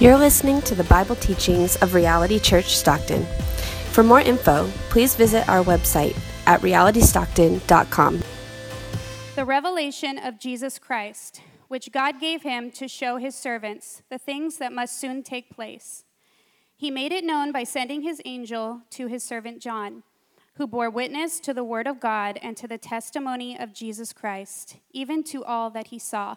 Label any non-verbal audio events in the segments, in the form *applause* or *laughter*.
You're listening to the Bible teachings of Reality Church Stockton. For more info, please visit our website at realitystockton.com. The revelation of Jesus Christ, which God gave him to show his servants the things that must soon take place. He made it known by sending his angel to his servant John, who bore witness to the word of God and to the testimony of Jesus Christ, even to all that he saw.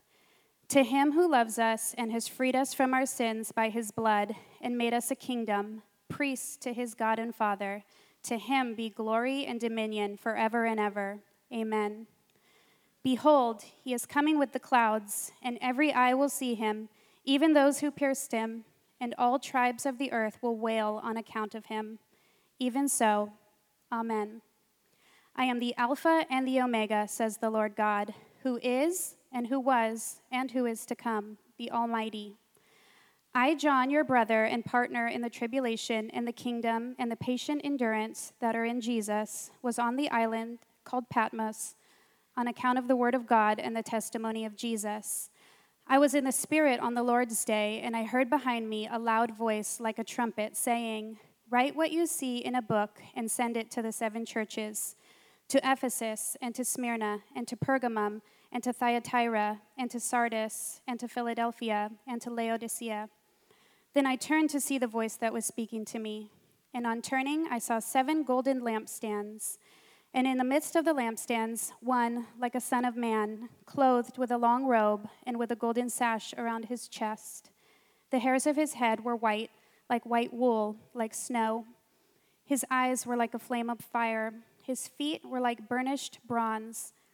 to him who loves us and has freed us from our sins by his blood and made us a kingdom, priests to his God and Father, to him be glory and dominion forever and ever. Amen. Behold, he is coming with the clouds, and every eye will see him, even those who pierced him, and all tribes of the earth will wail on account of him. Even so, Amen. I am the Alpha and the Omega, says the Lord God, who is and who was, and who is to come, the Almighty. I, John, your brother and partner in the tribulation and the kingdom and the patient endurance that are in Jesus, was on the island called Patmos on account of the word of God and the testimony of Jesus. I was in the Spirit on the Lord's day, and I heard behind me a loud voice like a trumpet saying, Write what you see in a book and send it to the seven churches to Ephesus and to Smyrna and to Pergamum and to Thyatira, and to Sardis, and to Philadelphia, and to Laodicea. Then I turned to see the voice that was speaking to me. And on turning, I saw seven golden lampstands. And in the midst of the lampstands, one, like a son of man, clothed with a long robe and with a golden sash around his chest. The hairs of his head were white, like white wool, like snow. His eyes were like a flame of fire. His feet were like burnished bronze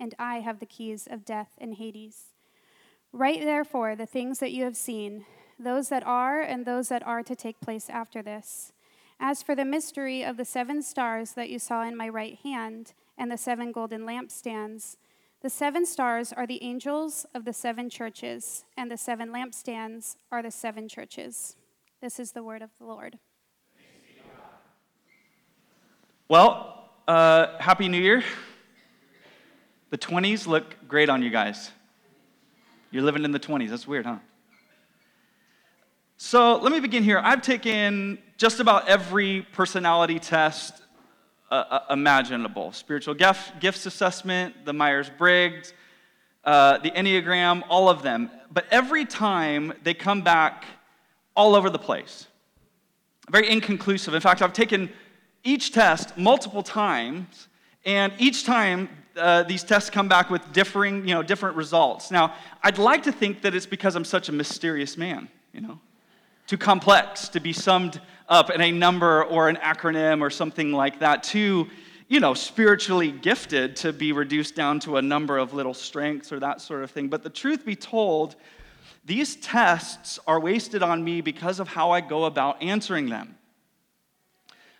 and I have the keys of death and Hades. Write therefore the things that you have seen, those that are and those that are to take place after this. As for the mystery of the seven stars that you saw in my right hand and the seven golden lampstands, the seven stars are the angels of the seven churches, and the seven lampstands are the seven churches. This is the word of the Lord. Well, uh, Happy New Year. The 20s look great on you guys. You're living in the 20s. That's weird, huh? So let me begin here. I've taken just about every personality test uh, uh imaginable spiritual gift, gifts assessment, the Myers Briggs, uh, the Enneagram, all of them. But every time they come back all over the place. Very inconclusive. In fact, I've taken each test multiple times, and each time uh, these tests come back with differing, you know, different results. Now, I'd like to think that it's because I'm such a mysterious man, you know, too complex to be summed up in a number or an acronym or something like that, too, you know, spiritually gifted to be reduced down to a number of little strengths or that sort of thing. But the truth be told, these tests are wasted on me because of how I go about answering them.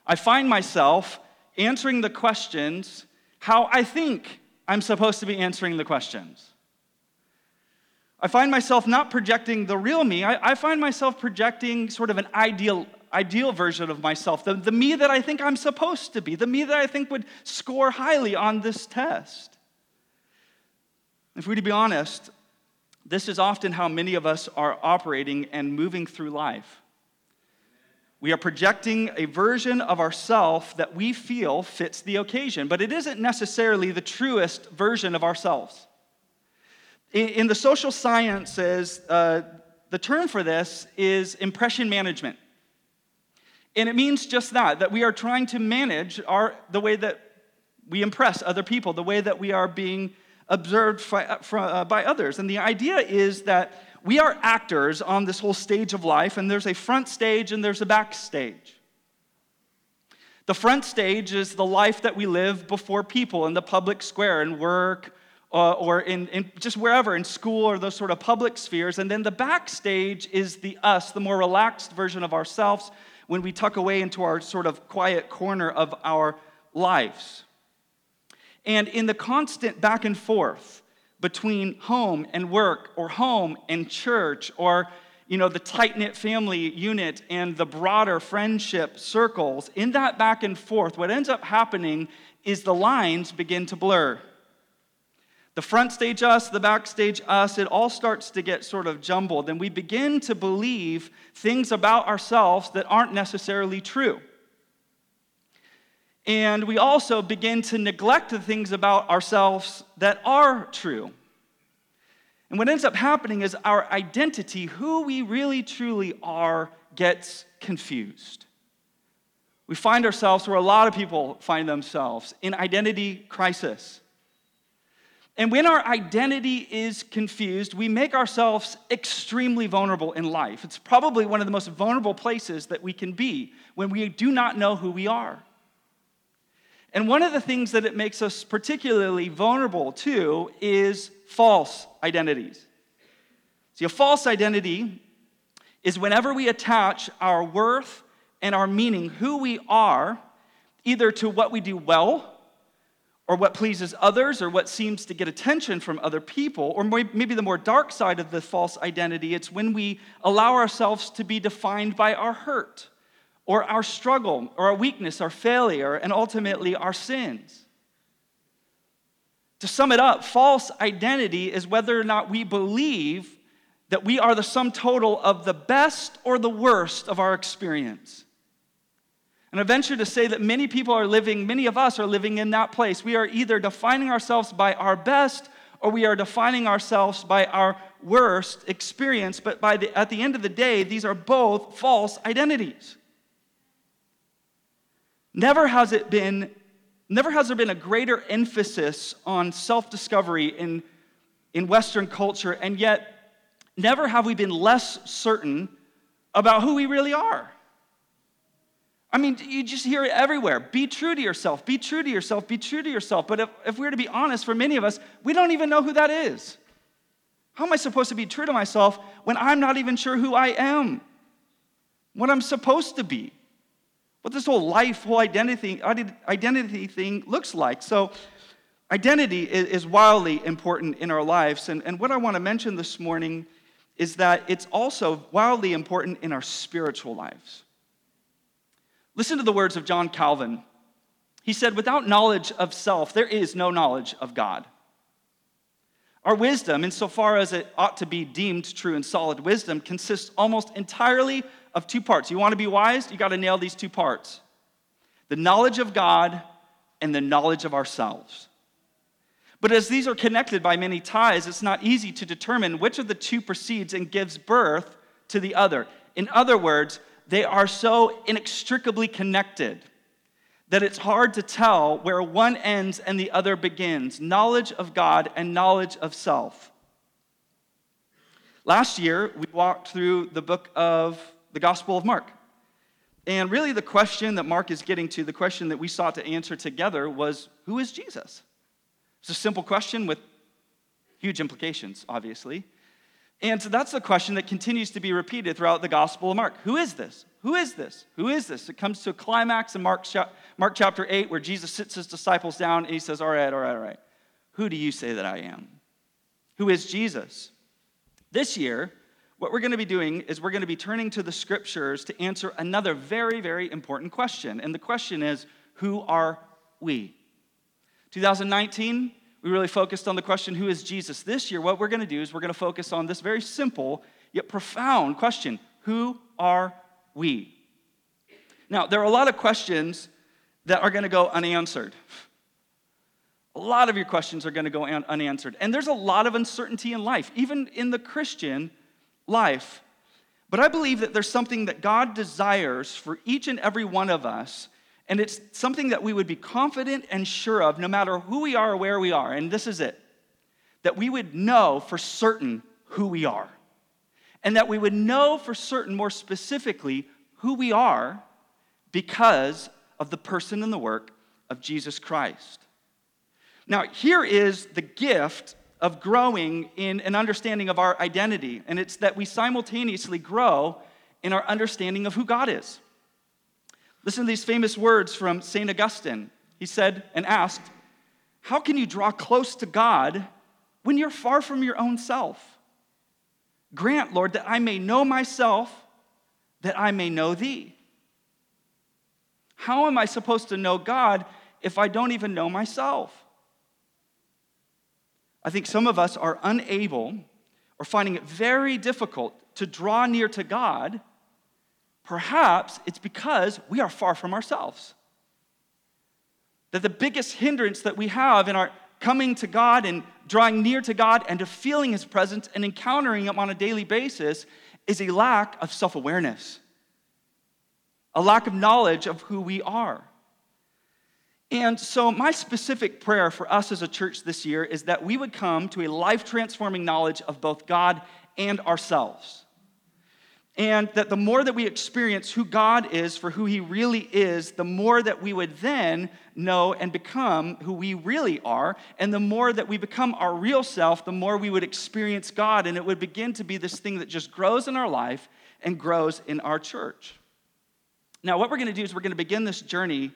I find myself answering the questions how I think I'm supposed to be answering the questions. I find myself not projecting the real me, I, I find myself projecting sort of an ideal, ideal version of myself, the, the me that I think I'm supposed to be, the me that I think would score highly on this test. If we're to be honest, this is often how many of us are operating and moving through life. We are projecting a version of ourself that we feel fits the occasion, but it isn't necessarily the truest version of ourselves. In the social sciences, uh, the term for this is impression management. And it means just that, that we are trying to manage our, the way that we impress other people, the way that we are being observed uh, by others. And the idea is that we are actors on this whole stage of life, and there's a front stage and there's a back stage. The front stage is the life that we live before people in the public square, in work, uh, or in, in, just wherever, in school or those sort of public spheres. And then the backstage is the us, the more relaxed version of ourselves when we tuck away into our sort of quiet corner of our lives. And in the constant back and forth between home and work, or home and church, or you know, the tight knit family unit and the broader friendship circles, in that back and forth, what ends up happening is the lines begin to blur. The front stage us, the backstage us, it all starts to get sort of jumbled, and we begin to believe things about ourselves that aren't necessarily true. And we also begin to neglect the things about ourselves that are true. And what ends up happening is our identity, who we really truly are, gets confused. We find ourselves where a lot of people find themselves in identity crisis. And when our identity is confused, we make ourselves extremely vulnerable in life. It's probably one of the most vulnerable places that we can be when we do not know who we are. And one of the things that it makes us particularly vulnerable to is false identities. See, a false identity is whenever we attach our worth and our meaning, who we are, either to what we do well or what pleases others or what seems to get attention from other people, or maybe the more dark side of the false identity, it's when we allow ourselves to be defined by our hurt or our struggle, or our weakness, our failure, and ultimately our sins. To sum it up, false identity is whether or not we believe that we are the sum total of the best or the worst of our experience. And I venture to say that many people are living, many of us are living in that place. We are either defining ourselves by our best or we are defining ourselves by our worst experience. But by the, at the end of the day, these are both false identities. Never has it been, never has there been a greater emphasis on self-discovery in, in Western culture, and yet never have we been less certain about who we really are. I mean, you just hear it everywhere. Be true to yourself, be true to yourself, be true to yourself. But if, if we're to be honest, for many of us, we don't even know who that is. How am I supposed to be true to myself when I'm not even sure who I am? What I'm supposed to be? What this whole life, whole identity, identity thing looks like. So, identity is wildly important in our lives. And, and what I want to mention this morning is that it's also wildly important in our spiritual lives. Listen to the words of John Calvin. He said, Without knowledge of self, there is no knowledge of God. Our wisdom, insofar as it ought to be deemed true and solid wisdom, consists almost entirely of two parts. You want to be wise? You got to nail these two parts the knowledge of God and the knowledge of ourselves. But as these are connected by many ties, it's not easy to determine which of the two proceeds and gives birth to the other. In other words, they are so inextricably connected that it's hard to tell where one ends and the other begins knowledge of God and knowledge of self. Last year, we walked through the book of the Gospel of Mark. And really, the question that Mark is getting to, the question that we sought to answer together was who is Jesus? It's a simple question with huge implications, obviously. And so that's the question that continues to be repeated throughout the Gospel of Mark. Who is this? Who is this? Who is this? It comes to a climax in Mark, Mark chapter 8 where Jesus sits his disciples down and he says, All right, all right, all right. Who do you say that I am? Who is Jesus? This year, what we're going to be doing is we're going to be turning to the scriptures to answer another very, very important question. And the question is who are we? 2019, we really focused on the question who is Jesus? This year, what we're going to do is we're going to focus on this very simple yet profound question who are we? Now, there are a lot of questions that are going to go unanswered. A lot of your questions are going to go unanswered. And there's a lot of uncertainty in life, even in the Christian life. But I believe that there's something that God desires for each and every one of us, and it's something that we would be confident and sure of no matter who we are or where we are. And this is it that we would know for certain who we are, and that we would know for certain, more specifically, who we are because of the person and the work of Jesus Christ. Now, here is the gift of growing in an understanding of our identity, and it's that we simultaneously grow in our understanding of who God is. Listen to these famous words from St. Augustine. He said and asked, How can you draw close to God when you're far from your own self? Grant, Lord, that I may know myself, that I may know thee. How am I supposed to know God if I don't even know myself? I think some of us are unable or finding it very difficult to draw near to God. Perhaps it's because we are far from ourselves. That the biggest hindrance that we have in our coming to God and drawing near to God and to feeling His presence and encountering Him on a daily basis is a lack of self awareness, a lack of knowledge of who we are. And so, my specific prayer for us as a church this year is that we would come to a life transforming knowledge of both God and ourselves. And that the more that we experience who God is for who He really is, the more that we would then know and become who we really are. And the more that we become our real self, the more we would experience God. And it would begin to be this thing that just grows in our life and grows in our church. Now, what we're going to do is we're going to begin this journey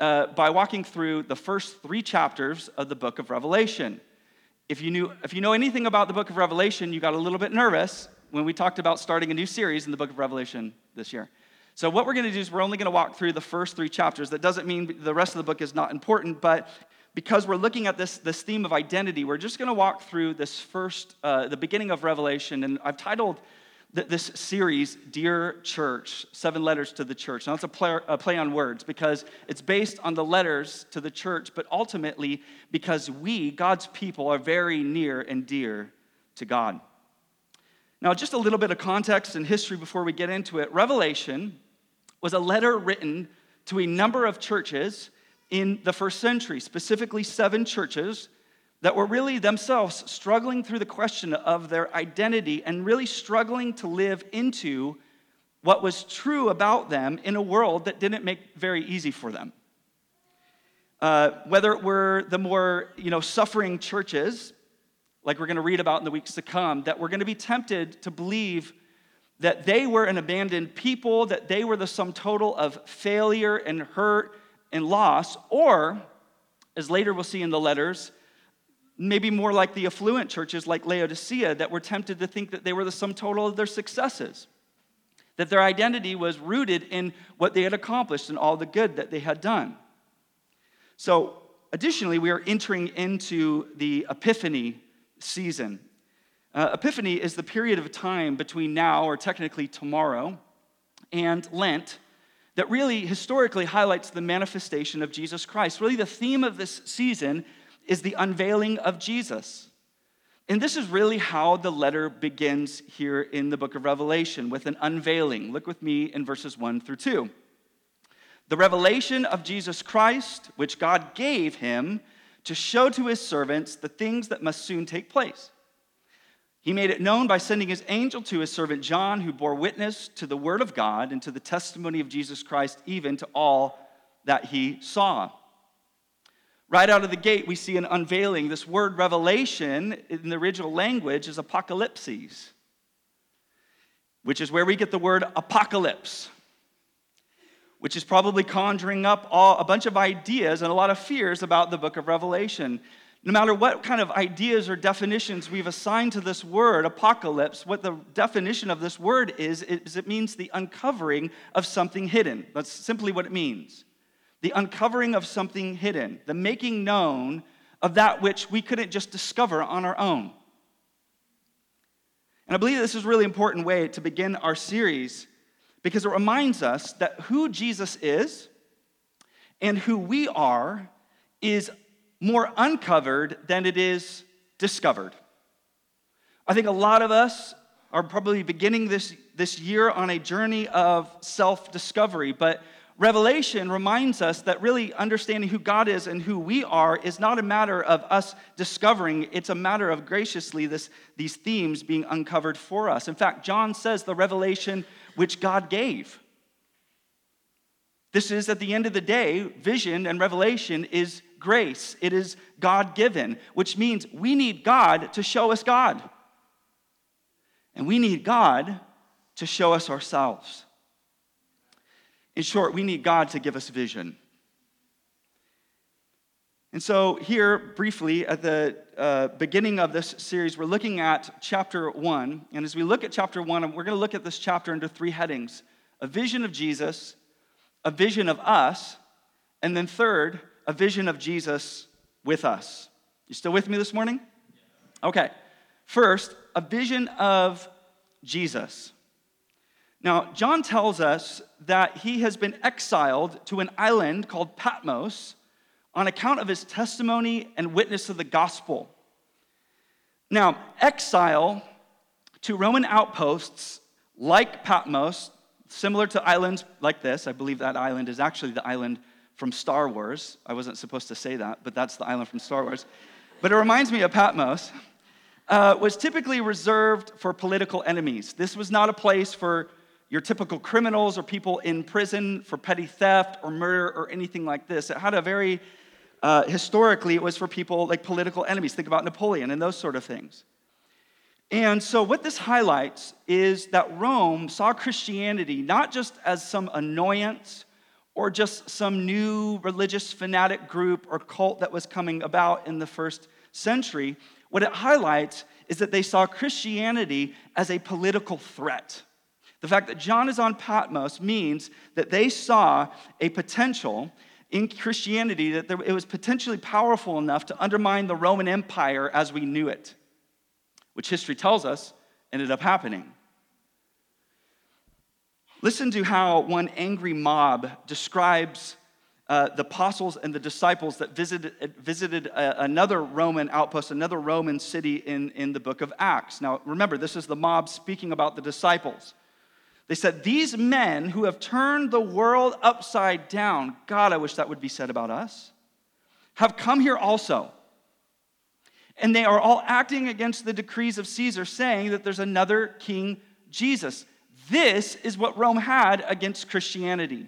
uh, by walking through the first three chapters of the book of Revelation. If you, knew, if you know anything about the book of Revelation, you got a little bit nervous when we talked about starting a new series in the book of Revelation this year. So, what we're going to do is we're only going to walk through the first three chapters. That doesn't mean the rest of the book is not important, but because we're looking at this, this theme of identity, we're just going to walk through this first, uh, the beginning of Revelation. And I've titled this series, Dear Church, Seven Letters to the Church. Now, it's a play, a play, on words because it's based on the letters to the church, but ultimately because we, God's people, are very near and dear to God. Now, just a little bit of context and history before we get into it. Revelation was a letter written to a number of churches in the first century, specifically seven churches that were really themselves struggling through the question of their identity and really struggling to live into what was true about them in a world that didn't make very easy for them. Uh, whether it were the more you know, suffering churches, like we're going to read about in the weeks to come, that we're going to be tempted to believe that they were an abandoned people, that they were the sum total of failure and hurt and loss, or, as later we'll see in the letters, maybe more like the affluent churches like Laodicea that were tempted to think that they were the sum total of their successes, that their identity was rooted in what they had accomplished and all the good that they had done. So, additionally, we are entering into the Epiphany season. Uh, Epiphany is the period of time between now, or technically tomorrow, and Lent that really historically highlights the manifestation of Jesus Christ. Really, the theme of this season is the unveiling of Jesus. And this is really how the letter begins here in the book of Revelation with an unveiling. Look with me in verses 1 through 2. The revelation of Jesus Christ, which God gave him to show to his servants the things that must soon take place. He made it known by sending his angel to his servant John, who bore witness to the word of God and to the testimony of Jesus Christ, even to all that he saw. Right out of the gate, we see an unveiling. This word revelation in the original language is apocalypses, which is where we get the word apocalypse, which is probably conjuring up all, a bunch of ideas and a lot of fears about the book of Revelation. No matter what kind of ideas or definitions we've assigned to this word, apocalypse, what the definition of this word is, is it means the uncovering of something hidden. That's simply what it means the uncovering of something hidden, the making known of that which we couldn't just discover on our own. And I believe this is a really important way to begin our series because it reminds us that who Jesus is and who we are is more uncovered than it is discovered. I think a lot of us are probably beginning this this year on a journey of self discovery. But Revelation reminds us that really understanding who God is and who we are is not a matter of us discovering, it's a matter of graciously this, these themes being uncovered for us. In fact, John says the revelation which God gave. This is, at the end of the day, vision and revelation is grace. It is God given, which means we need God to show us God. And we need God to show us ourselves. In short, we need God to give us vision. And so, here, briefly, at the uh, beginning of this series, we're looking at chapter one. And as we look at chapter one, we're going to look at this chapter under three headings a vision of Jesus, a vision of us, and then third, a vision of Jesus with us. You still with me this morning? Okay. First, a vision of Jesus. Now, John tells us that he has been exiled to an island called Patmos on account of his testimony and witness of the gospel. Now, exile to Roman outposts like Patmos, similar to islands like this, I believe that island is actually the island from Star Wars. I wasn't supposed to say that, but that's the island from Star Wars. But it reminds me of Patmos, uh, was typically reserved for political enemies. This was not a place for your typical criminals or people in prison for petty theft or murder or anything like this. It had a very, uh, historically, it was for people like political enemies. Think about Napoleon and those sort of things. And so, what this highlights is that Rome saw Christianity not just as some annoyance or just some new religious fanatic group or cult that was coming about in the first century. What it highlights is that they saw Christianity as a political threat. The fact that John is on Patmos means that they saw a potential in Christianity that it was potentially powerful enough to undermine the Roman Empire as we knew it, which history tells us ended up happening. Listen to how one angry mob describes uh, the apostles and the disciples that visited, visited a, another Roman outpost, another Roman city in, in the book of Acts. Now, remember, this is the mob speaking about the disciples. They said, These men who have turned the world upside down, God, I wish that would be said about us, have come here also. And they are all acting against the decrees of Caesar, saying that there's another King Jesus. This is what Rome had against Christianity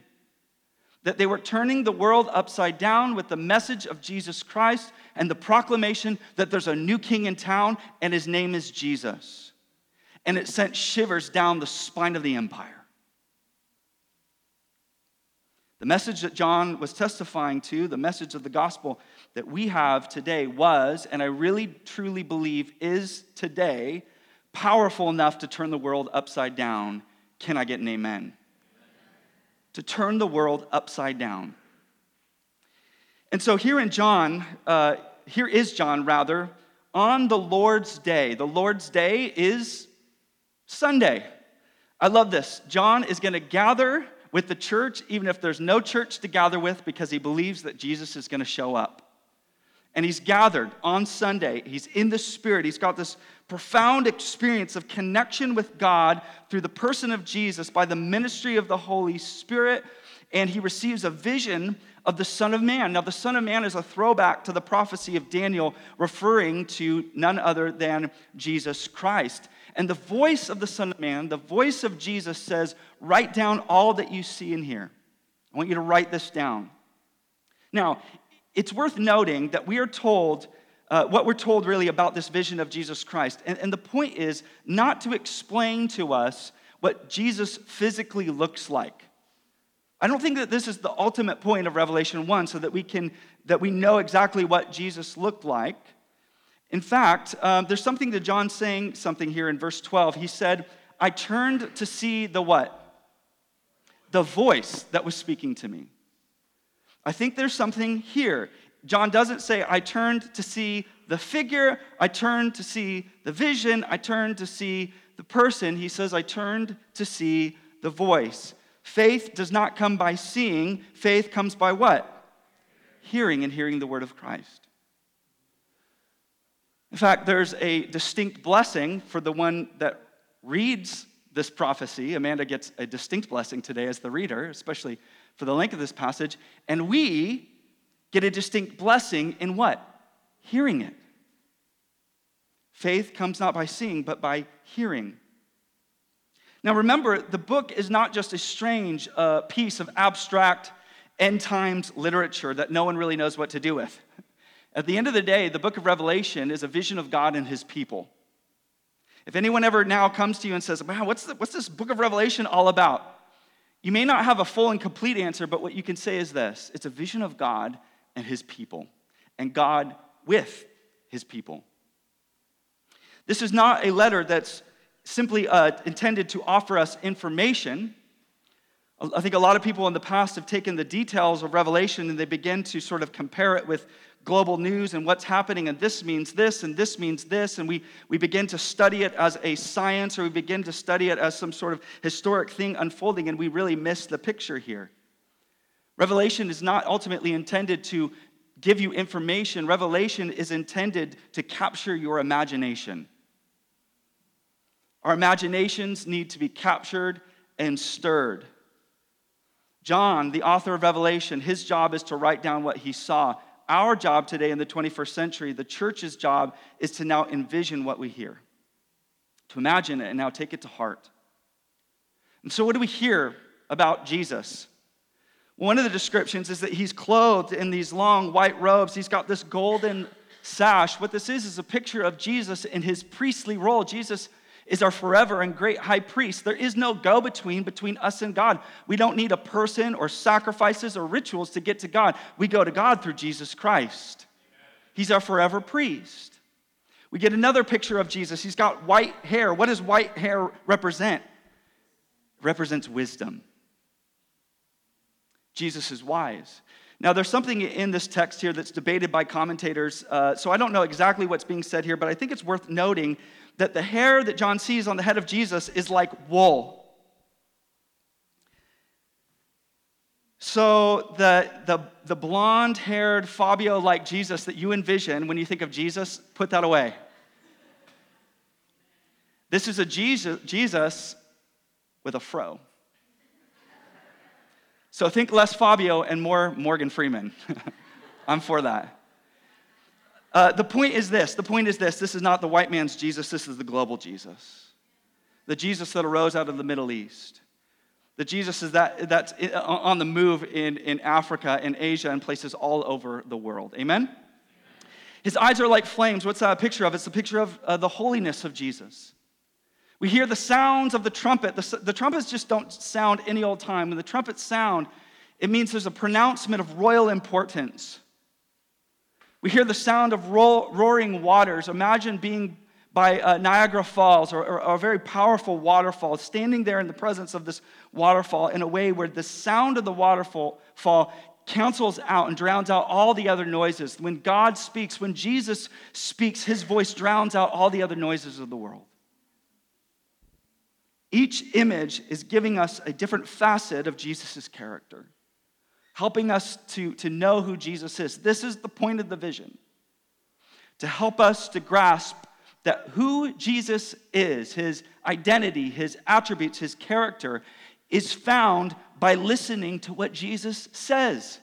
that they were turning the world upside down with the message of Jesus Christ and the proclamation that there's a new king in town and his name is Jesus and it sent shivers down the spine of the empire. The message that John was testifying to, the message of the gospel that we have today was, and I really truly believe is today, powerful enough to turn the world upside down. Can I get an amen? amen. To turn the world upside down. And so here in John, uh, here is John rather, on the Lord's day. The Lord's day is Sunday. I love this. John is going to gather with the church, even if there's no church to gather with, because he believes that Jesus is going to show up. And he's gathered on Sunday. He's in the Spirit. He's got this profound experience of connection with God through the person of Jesus by the ministry of the Holy Spirit. And he receives a vision of the Son of Man. Now, the Son of Man is a throwback to the prophecy of Daniel, referring to none other than Jesus Christ. And the voice of the Son of Man, the voice of Jesus says, Write down all that you see and hear. I want you to write this down. Now, it's worth noting that we are told uh, what we're told really about this vision of Jesus Christ. And, and the point is not to explain to us what Jesus physically looks like. I don't think that this is the ultimate point of Revelation 1 so that we can that we know exactly what Jesus looked like. In fact, um, there's something to John saying something here in verse 12. He said, I turned to see the what? The voice that was speaking to me. I think there's something here. John doesn't say, I turned to see the figure, I turned to see the vision, I turned to see the person. He says, I turned to see the voice. Faith does not come by seeing, faith comes by what? Hearing and hearing the word of Christ. In fact, there's a distinct blessing for the one that reads this prophecy. Amanda gets a distinct blessing today as the reader, especially for the length of this passage. And we get a distinct blessing in what? Hearing it. Faith comes not by seeing, but by hearing. Now remember, the book is not just a strange uh, piece of abstract end times literature that no one really knows what to do with. At the end of the day, the book of Revelation is a vision of God and his people. If anyone ever now comes to you and says, wow, what's, the, what's this book of Revelation all about? You may not have a full and complete answer, but what you can say is this it's a vision of God and his people, and God with his people. This is not a letter that's simply uh, intended to offer us information. I think a lot of people in the past have taken the details of Revelation and they begin to sort of compare it with global news and what's happening, and this means this, and this means this, and we, we begin to study it as a science or we begin to study it as some sort of historic thing unfolding, and we really miss the picture here. Revelation is not ultimately intended to give you information, revelation is intended to capture your imagination. Our imaginations need to be captured and stirred. John, the author of Revelation, his job is to write down what he saw. Our job today in the 21st century, the church's job, is to now envision what we hear, to imagine it and now take it to heart. And so, what do we hear about Jesus? One of the descriptions is that he's clothed in these long white robes. He's got this golden sash. What this is, is a picture of Jesus in his priestly role. Jesus is our forever and great high priest. There is no go between between us and God. We don't need a person or sacrifices or rituals to get to God. We go to God through Jesus Christ. He's our forever priest. We get another picture of Jesus. He's got white hair. What does white hair represent? It represents wisdom. Jesus is wise. Now, there's something in this text here that's debated by commentators, uh, so I don't know exactly what's being said here, but I think it's worth noting that the hair that John sees on the head of Jesus is like wool. So, the, the, the blonde haired Fabio like Jesus that you envision when you think of Jesus, put that away. This is a Jesus, Jesus with a fro. So, think less Fabio and more Morgan Freeman. *laughs* I'm for that. Uh, the point is this the point is this this is not the white man's Jesus, this is the global Jesus. The Jesus that arose out of the Middle East. The Jesus is that, that's on the move in, in Africa and Asia and places all over the world. Amen? His eyes are like flames. What's that a picture of? It's a picture of uh, the holiness of Jesus. We hear the sounds of the trumpet. The, the trumpets just don't sound any old time. When the trumpets sound, it means there's a pronouncement of royal importance. We hear the sound of roaring waters. Imagine being by uh, Niagara Falls or, or, or, a very powerful waterfall, standing there in the presence of this waterfall in a way where the sound of the waterfall fall cancels out and drowns out all the other noises. When God speaks, when Jesus speaks, his voice drowns out all the other noises of the world. Each image is giving us a different facet of Jesus' character helping us to, to know who Jesus is. This is the point of the vision to help us to grasp that who Jesus is, his identity, his attributes, his character, is found by listening to what Jesus says.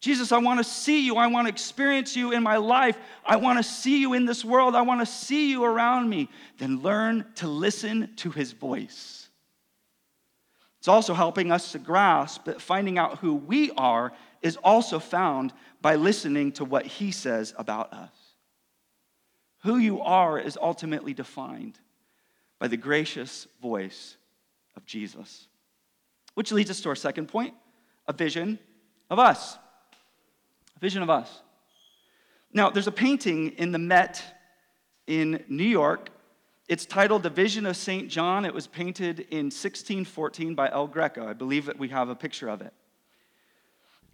Jesus, I want to see you. I want to experience you in my life. I want to see you in this world. I want to see you around me. Then learn to listen to his voice. It's also helping us to grasp that finding out who we are is also found by listening to what he says about us. Who you are is ultimately defined by the gracious voice of Jesus. Which leads us to our second point a vision of us. A vision of us. Now, there's a painting in the Met in New York it's titled The Vision of St. John. It was painted in 1614 by El Greco. I believe that we have a picture of it.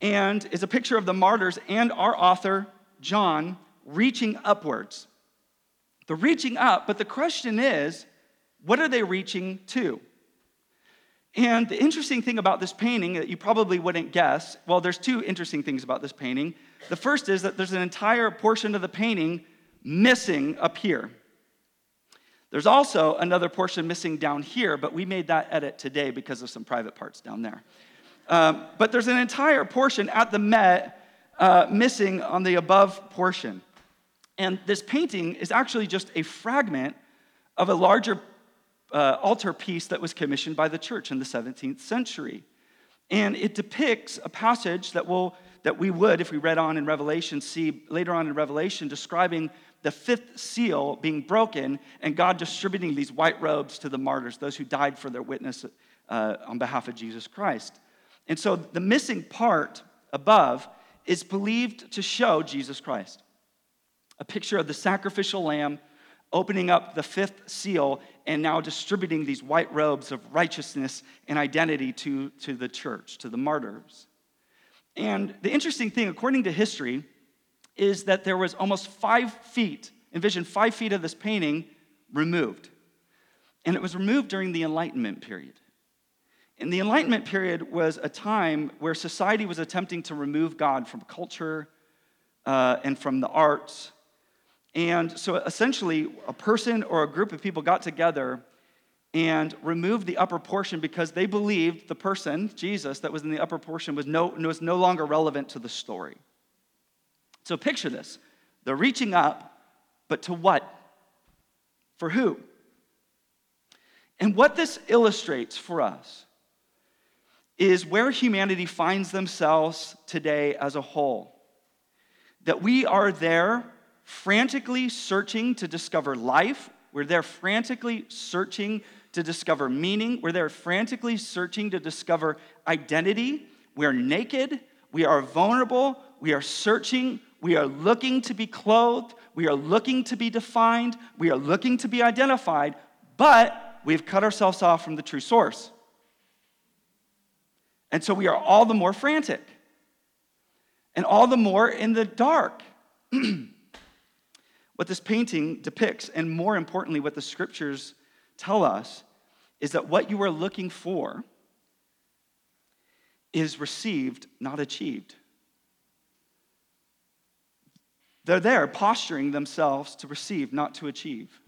And it's a picture of the martyrs and our author, John, reaching upwards. They're reaching up, but the question is, what are they reaching to? And the interesting thing about this painting that you probably wouldn't guess well, there's two interesting things about this painting. The first is that there's an entire portion of the painting missing up here. There's also another portion missing down here, but we made that edit today because of some private parts down there. Um, but there's an entire portion at the Met uh, missing on the above portion. And this painting is actually just a fragment of a larger uh, altar piece that was commissioned by the church in the 17th century. And it depicts a passage that, will, that we would, if we read on in Revelation, see later on in Revelation, describing the fifth seal being broken and God distributing these white robes to the martyrs, those who died for their witness uh, on behalf of Jesus Christ. And so the missing part above is believed to show Jesus Christ. A picture of the sacrificial lamb opening up the fifth seal and now distributing these white robes of righteousness and identity to, to the church, to the martyrs. And the interesting thing, according to history, is that there was almost five feet, envision five feet of this painting removed. And it was removed during the Enlightenment period. And the Enlightenment period was a time where society was attempting to remove God from culture uh, and from the arts. And so essentially, a person or a group of people got together and removed the upper portion because they believed the person, Jesus, that was in the upper portion was no, was no longer relevant to the story. So picture this they're reaching up, but to what? For who? And what this illustrates for us is where humanity finds themselves today as a whole. That we are there frantically searching to discover life, we're there frantically searching to discover meaning, we're there frantically searching to discover identity. We're naked, we are vulnerable, we are searching, we are looking to be clothed, we are looking to be defined, we are looking to be identified, but we've cut ourselves off from the true source. And so we are all the more frantic and all the more in the dark. *clears throat* what this painting depicts, and more importantly, what the scriptures tell us, is that what you are looking for is received, not achieved. They're there posturing themselves to receive, not to achieve.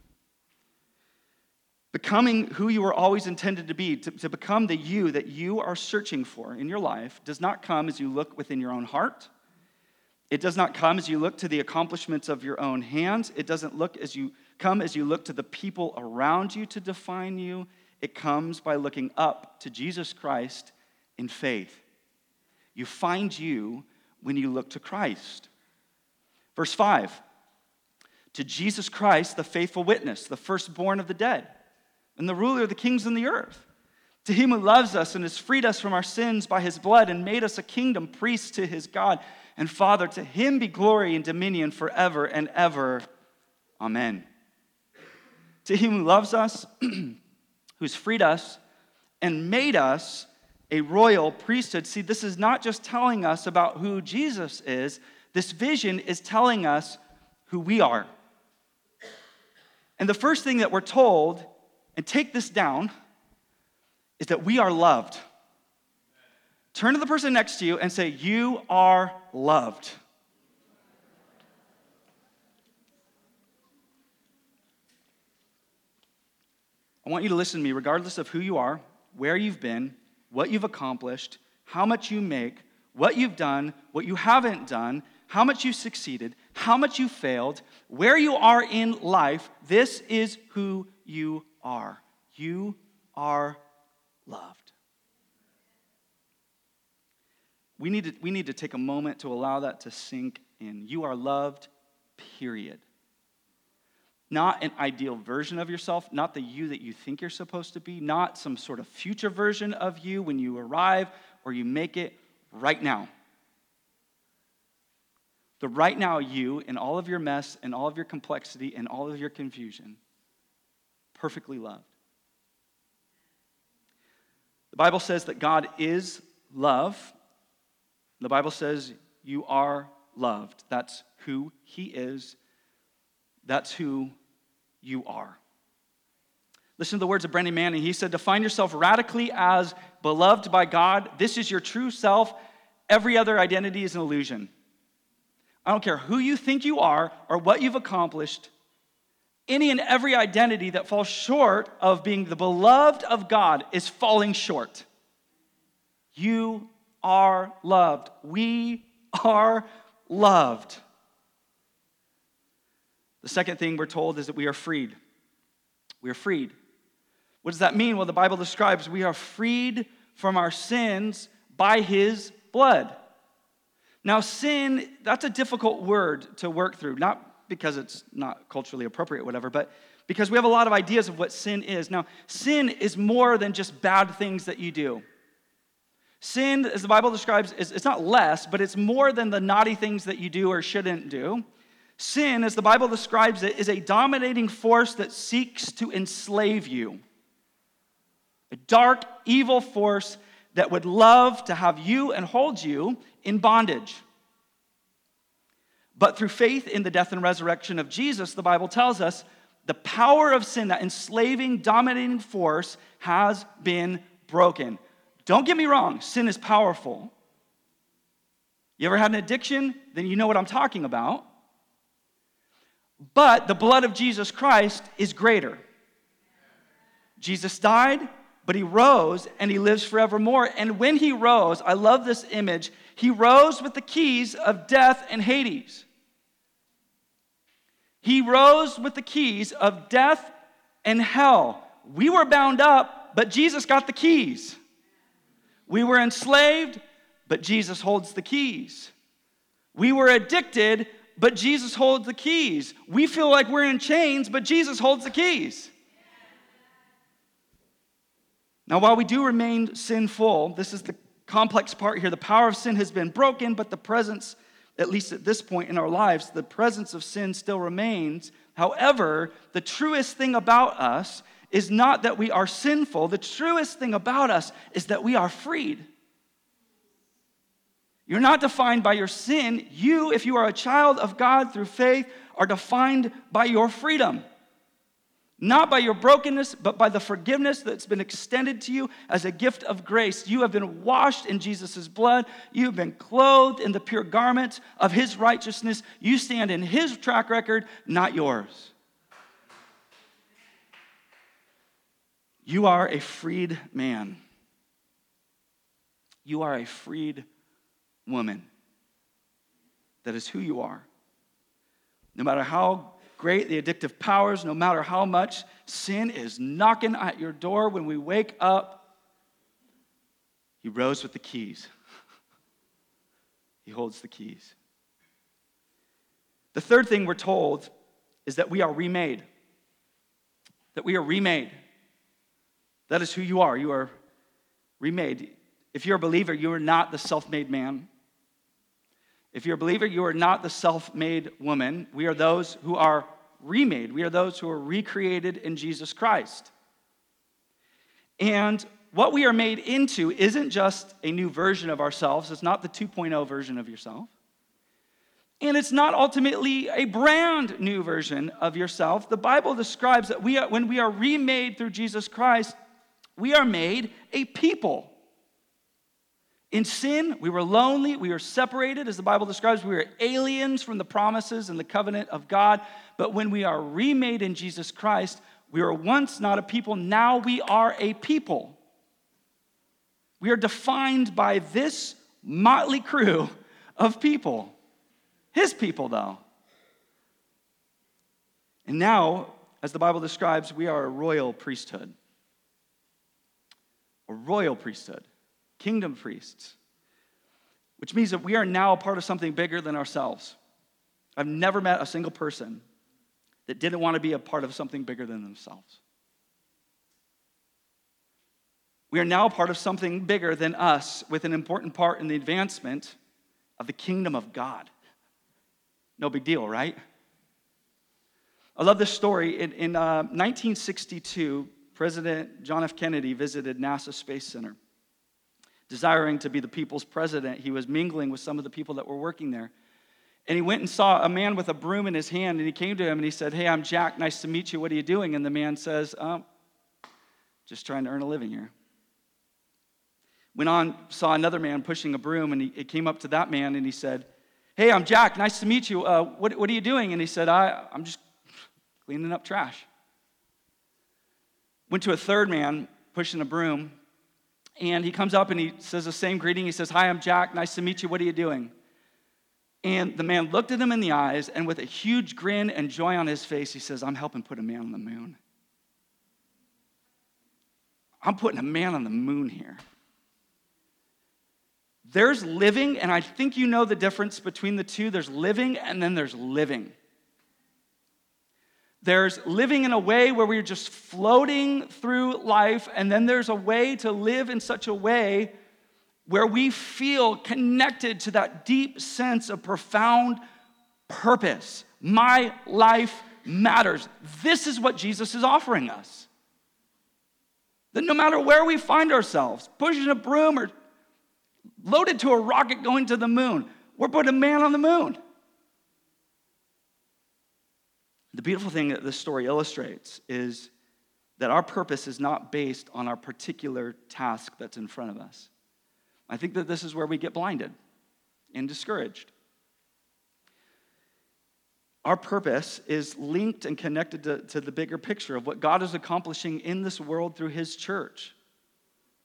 Becoming who you were always intended to be, to, to, become the you that you are searching for in your life, does not come as you look within your own heart. It does not come as you look to the accomplishments of your own hands. It doesn't look as you come as you look to the people around you to define you. It comes by looking up to Jesus Christ in faith. You find you when you look to Christ. Verse 5 To Jesus Christ, the faithful witness, the firstborn of the dead and the ruler of the kings in the earth. To him who loves us and has freed us from our sins by his blood and made us a kingdom, priests to his God and Father, to him be glory and dominion forever and ever. Amen. To him who loves us, *clears throat* who's freed us, and made us a royal priesthood. See, this is not just telling us about who Jesus is, this vision is telling us who we are. And the first thing that we're told and take this down is that we are loved. Turn to the person next to you and say, You are loved. I want you to listen to me, regardless of who you are, where you've been, what you've accomplished, how much you make, what you've done, what you haven't done, how much you succeeded, how much you failed, where you are in life. This is who you are. You are loved. We need, to, we need to take a moment to allow that to sink in. You are loved, period. Not an ideal version of yourself, not the you that you think you're supposed to be, not some sort of future version of you when you arrive or you make it right now. The right now you, in all of your mess and all of your complexity and all of your confusion, perfectly loved. The Bible says that God is love. The Bible says you are loved. That's who He is, that's who you are. Listen to the words of Brennan Manning. He said, Define yourself radically as beloved by God. This is your true self. Every other identity is an illusion. I don't care who you think you are or what you've accomplished, Any and every identity that falls short of being the beloved of God is falling short. You are loved. We are loved. The second thing we're told is that we are freed. We are freed. What does that mean? Well, the Bible describes we are freed from our sins by his blood. Now, sin, that's a difficult word to work through, not because it's not culturally appropriate, whatever, but because we have a lot of ideas of what sin is. Now, sin is more than just bad things that you do. Sin, as the Bible describes, is it's not less, but it's more than the naughty things that you do or shouldn't do. Sin, as the Bible describes it, is a dominating force that seeks to enslave you. A dark, evil force that would love to have you and hold you in bondage. But through faith in the death and resurrection of Jesus, the Bible tells us the power of sin, that enslaving, dominating force, has been broken. Don't get me wrong, sin is powerful. You ever had an addiction? Then you know what I'm talking about. But the blood of Jesus Christ is greater. Jesus died, but he rose and he lives forevermore. And when he rose, I love this image, he rose with the keys of death and Hades. He rose with the keys of death and hell. We were bound up, but Jesus got the keys. We were enslaved, but Jesus holds the keys. We were addicted, but Jesus holds the keys. We feel like we're in chains, but Jesus holds the keys. Now, while we do remain sinful, this is the complex part here. The power of sin has been broken, but the presence, at least at this point in our lives, the presence of sin still remains. However, the truest thing about us is not that we are sinful. The truest thing about us is that we are freed. You're not defined by your sin. You, if you are a child of God through faith, are defined by your freedom. Not by your brokenness, but by the forgiveness that's been extended to you as a gift of grace. You have been washed in Jesus' blood. You have been clothed in the pure garments of his righteousness. You stand in his track record, not yours. You are a freed man. You are a freed woman. That is who you are. No matter how great the addictive powers, no matter how much sin is knocking at your door when we wake up, He rose with the keys. *laughs* he holds the keys. The third thing we're told is that we are remade. That we are remade. That is who you are. You are remade. If you're a believer, you are not the self made man. If you're a believer, you are not the self made woman. We are those who are remade. We are those who are recreated in Jesus Christ. And what we are made into isn't just a new version of ourselves, it's not the 2.0 version of yourself. And it's not ultimately a brand new version of yourself. The Bible describes that we are, when we are remade through Jesus Christ, we are made a people. In sin, we were lonely, we were separated, as the Bible describes, we were aliens from the promises and the covenant of God. But when we are remade in Jesus Christ, we were once not a people, now we are a people. We are defined by this motley crew of people. His people, though. And now, as the Bible describes, we are a royal priesthood. A royal priesthood kingdom priests, which means that we are now a part of something bigger than ourselves. I've never met a single person that didn't want to be a part of something bigger than themselves. We are now a part of something bigger than us with an important part in the advancement of the kingdom of God. No big deal, right? I love this story. In, in uh, 1962, President John F. Kennedy visited NASA Space Center desiring to be the people's president, he was mingling with some of the people that were working there. And he went and saw a man with a broom in his hand, and he came to him and he said, Hey, I'm Jack. Nice to meet you. What are you doing? And the man says, um, Just trying to earn a living here. Went on, saw another man pushing a broom, and he, he came up to that man and he said, Hey, I'm Jack. Nice to meet you. Uh, what, what are you doing? And he said, I, I'm just cleaning up trash. Went to a third man pushing a broom, and he comes up and he says the same greeting. He says, Hi, I'm Jack. Nice to meet you. What are you doing? And the man looked at him in the eyes, and with a huge grin and joy on his face, he says, I'm helping put a man on the moon. I'm putting a man on the moon here. There's living, and I think you know the difference between the two. There's living, and then there's living. There's living in a way where we're just floating through life, and then there's a way to live in such a way where we feel connected to that deep sense of profound purpose. My life matters. This is what Jesus is offering us. That no matter where we find ourselves, pushing a broom or loaded to a rocket going to the moon, we're putting a man on the moon. The beautiful thing that this story illustrates is that our purpose is not based on our particular task that's in front of us. I think that this is where we get blinded and discouraged. Our purpose is linked and connected to, to, the bigger picture of what God is accomplishing in this world through His church.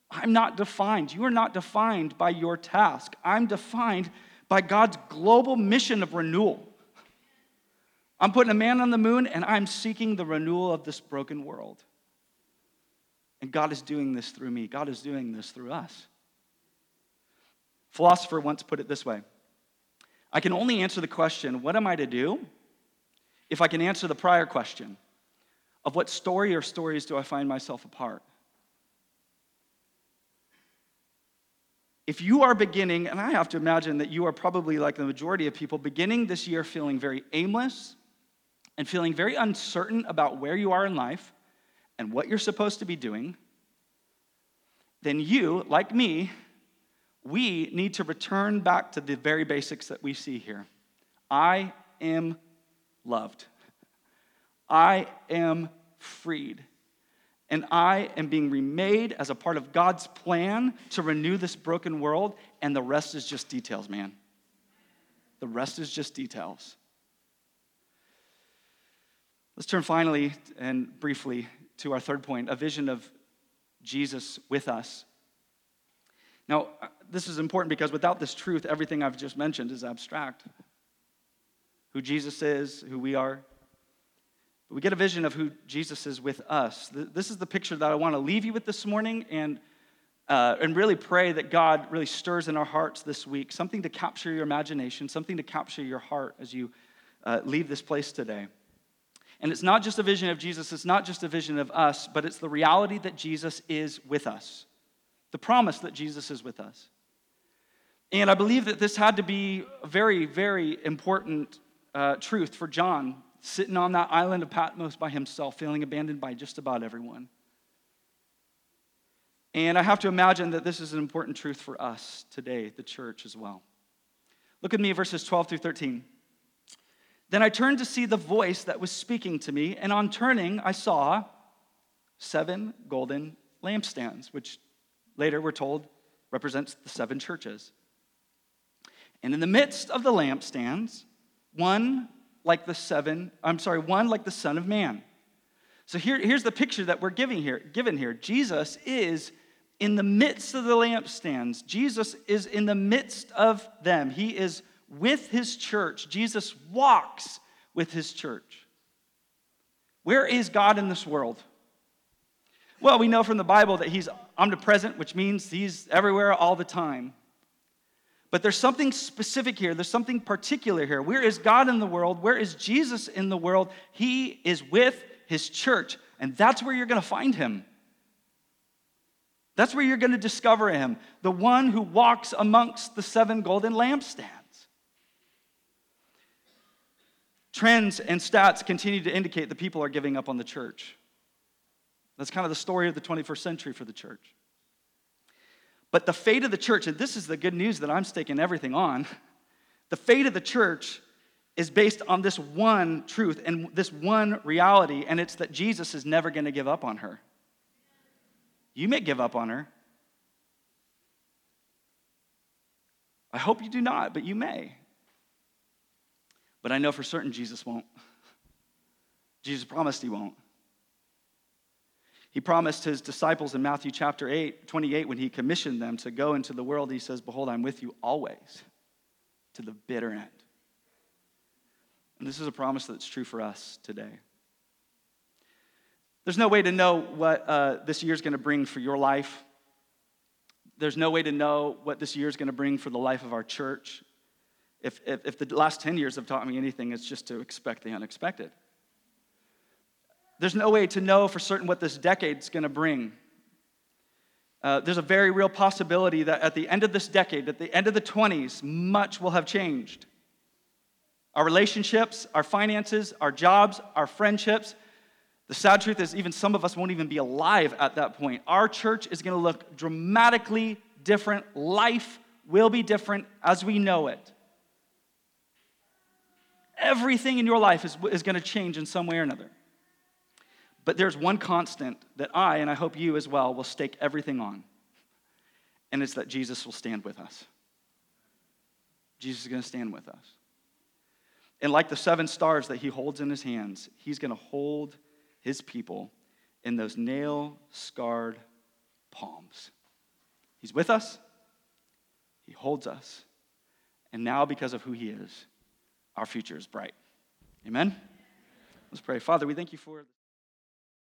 I'm not defined. You are not defined by your task. I'm defined by God's global mission of renewal. I'm putting a man on the moon and I'm seeking the renewal of this broken world. And God is doing this through me, God is doing this through us. Philosopher once put it this way I can only answer the question, What am I to do? if I can answer the prior question of what story or stories do I find myself a part? If you are beginning, and I have to imagine that you are probably like the majority of people, beginning this year feeling very aimless and feeling very uncertain about where you are in life and what you're supposed to be doing, then you, like me, we need to return back to the very basics that we see here. I am loved. I am freed. And I am being remade as a part of God's plan to renew this broken world, and the rest is just details, man. The rest is just details. Let's turn finally and briefly to our third point a vision of Jesus with us. Now, this is important because without this truth, everything I've just mentioned is abstract. Who Jesus is, who we are. But we get a vision of who Jesus is with us. This is the picture that I want to leave you with this morning and, uh, and really pray that God really stirs in our hearts this week something to capture your imagination, something to capture your heart as you uh, leave this place today. And it's not just a vision of Jesus, it's not just a vision of us, but it's the reality that Jesus is with us, the promise that Jesus is with us. And I believe that this had to be a very, very important uh, truth for John, sitting on that island of Patmos by himself, feeling abandoned by just about everyone. And I have to imagine that this is an important truth for us today, the church as well. Look at me, verses 12 through 13. Then I turned to see the voice that was speaking to me, and on turning, I saw seven golden lampstands, which later we're told represents the seven churches. And in the midst of the lampstands, one like the seven, I'm sorry, one like the Son of Man. So here, here's the picture that we're giving here, given here. Jesus is in the midst of the lampstands. Jesus is in the midst of them. He is with his church. Jesus walks with his church. Where is God in this world? Well, we know from the Bible that he's omnipresent, which means he's everywhere all the time. But there's something specific here. There's something particular here. Where is God in the world? Where is Jesus in the world? He is with his church, and that's where you're going to find him. That's where you're going to discover him, the one who walks amongst the seven golden lampstands. Trends and stats continue to indicate that people are giving up on the church. That's kind of the story of the 21st century for the church. But the fate of the church, and this is the good news that I'm staking everything on, the fate of the church is based on this one truth and this one reality, and it's that Jesus is never going to give up on her. You may give up on her. I hope you do not, but you may. But I know for certain Jesus won't. Jesus promised he won't. He promised his disciples in Matthew chapter 8, 28, when he commissioned them to go into the world, he says, Behold, I'm with you always to the bitter end. And this is a promise that's true for us today. There's no way to know what uh, this year is going to bring for your life. There's no way to know what this year is going to bring for the life of our church. If, if, if the last 10 years have taught me anything, it's just to expect the unexpected. There's no way to know for certain what this decade's going to bring. Uh, there's a very real possibility that at the end of this decade, at the end of the 20s, much will have changed. Our relationships, our finances, our jobs, our friendships. The sad truth is, even some of us won't even be alive at that point. Our church is going to look dramatically different. Life will be different as we know it. Everything in your life is, is going to change in some way or another. But there's one constant that I, and I hope you as well, will stake everything on, and it's that Jesus will stand with us. Jesus is going to stand with us. And like the seven stars that he holds in his hands, he's going to hold his people in those nail scarred palms. He's with us, he holds us, and now because of who he is, our future is bright. Amen? Let's pray. Father, we thank you for.